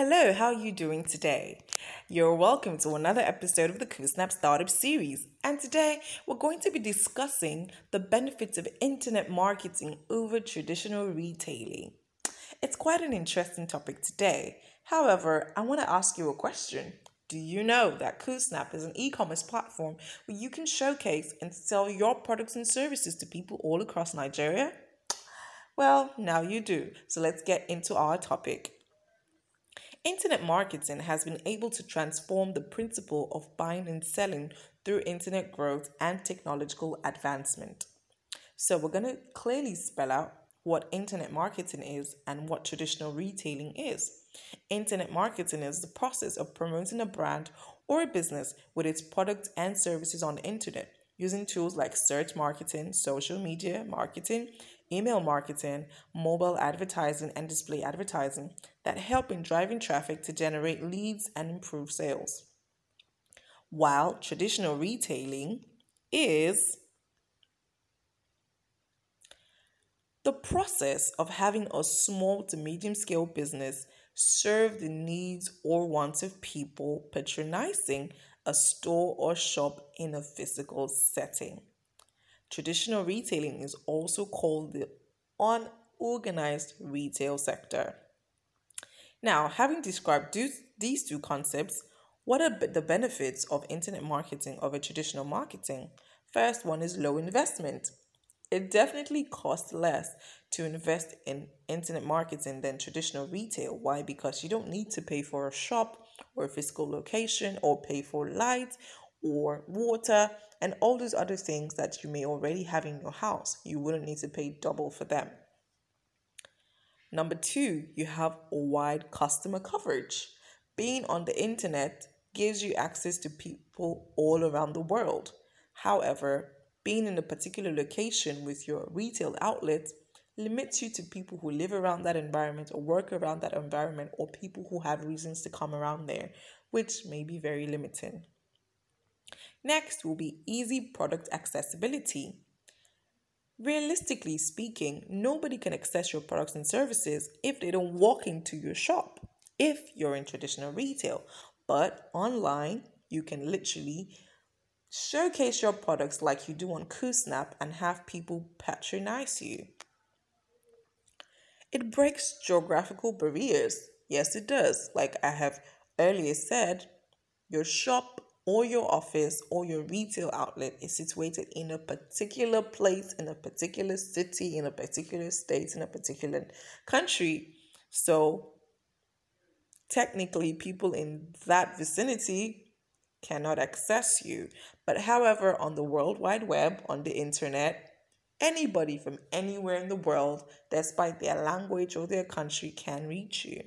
Hello, how are you doing today? You're welcome to another episode of the KuSnap Startup Series. And today we're going to be discussing the benefits of internet marketing over traditional retailing. It's quite an interesting topic today. However, I want to ask you a question. Do you know that KuSnap is an e commerce platform where you can showcase and sell your products and services to people all across Nigeria? Well, now you do. So let's get into our topic. Internet marketing has been able to transform the principle of buying and selling through internet growth and technological advancement. So, we're going to clearly spell out what internet marketing is and what traditional retailing is. Internet marketing is the process of promoting a brand or a business with its products and services on the internet using tools like search marketing, social media marketing, email marketing, mobile advertising, and display advertising that help in driving traffic to generate leads and improve sales. While traditional retailing is the process of having a small to medium scale business serve the needs or wants of people patronizing a store or shop in a physical setting. Traditional retailing is also called the unorganized retail sector. Now, having described these two concepts, what are the benefits of internet marketing over traditional marketing? First one is low investment. It definitely costs less to invest in internet marketing than traditional retail. Why? Because you don't need to pay for a shop or a physical location or pay for lights or water and all those other things that you may already have in your house. You wouldn't need to pay double for them. Number two, you have wide customer coverage. Being on the internet gives you access to people all around the world. However, being in a particular location with your retail outlet limits you to people who live around that environment or work around that environment or people who have reasons to come around there, which may be very limiting. Next will be easy product accessibility. Realistically speaking, nobody can access your products and services if they don't walk into your shop, if you're in traditional retail. But online, you can literally showcase your products like you do on KuSnap and have people patronize you. It breaks geographical barriers. Yes, it does. Like I have earlier said, your shop or your office or your retail outlet is situated in a particular place, in a particular city, in a particular state, in a particular country. So, technically, people in that vicinity cannot access you. But, however, on the World Wide Web, on the internet, anybody from anywhere in the world, despite their language or their country, can reach you.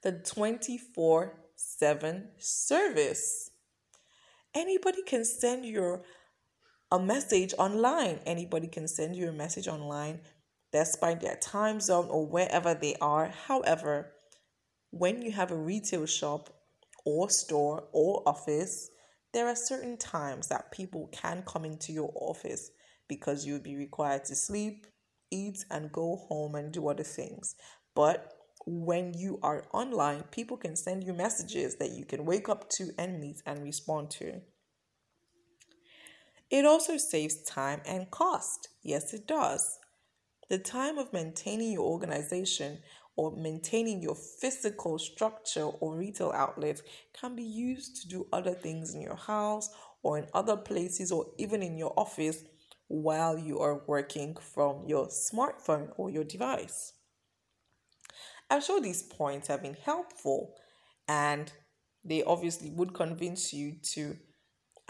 The 24 7 service. Anybody can send you a message online. Anybody can send you a message online despite their time zone or wherever they are. However, when you have a retail shop or store or office, there are certain times that people can come into your office because you'll be required to sleep, eat, and go home and do other things. But when you are online, people can send you messages that you can wake up to and meet and respond to. It also saves time and cost. Yes, it does. The time of maintaining your organization or maintaining your physical structure or retail outlet can be used to do other things in your house or in other places or even in your office while you are working from your smartphone or your device. I'm sure these points have been helpful and they obviously would convince you to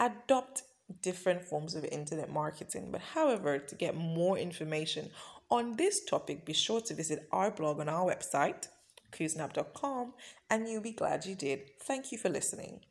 adopt different forms of internet marketing. But however, to get more information on this topic, be sure to visit our blog on our website, kusnap.com, and you'll be glad you did. Thank you for listening.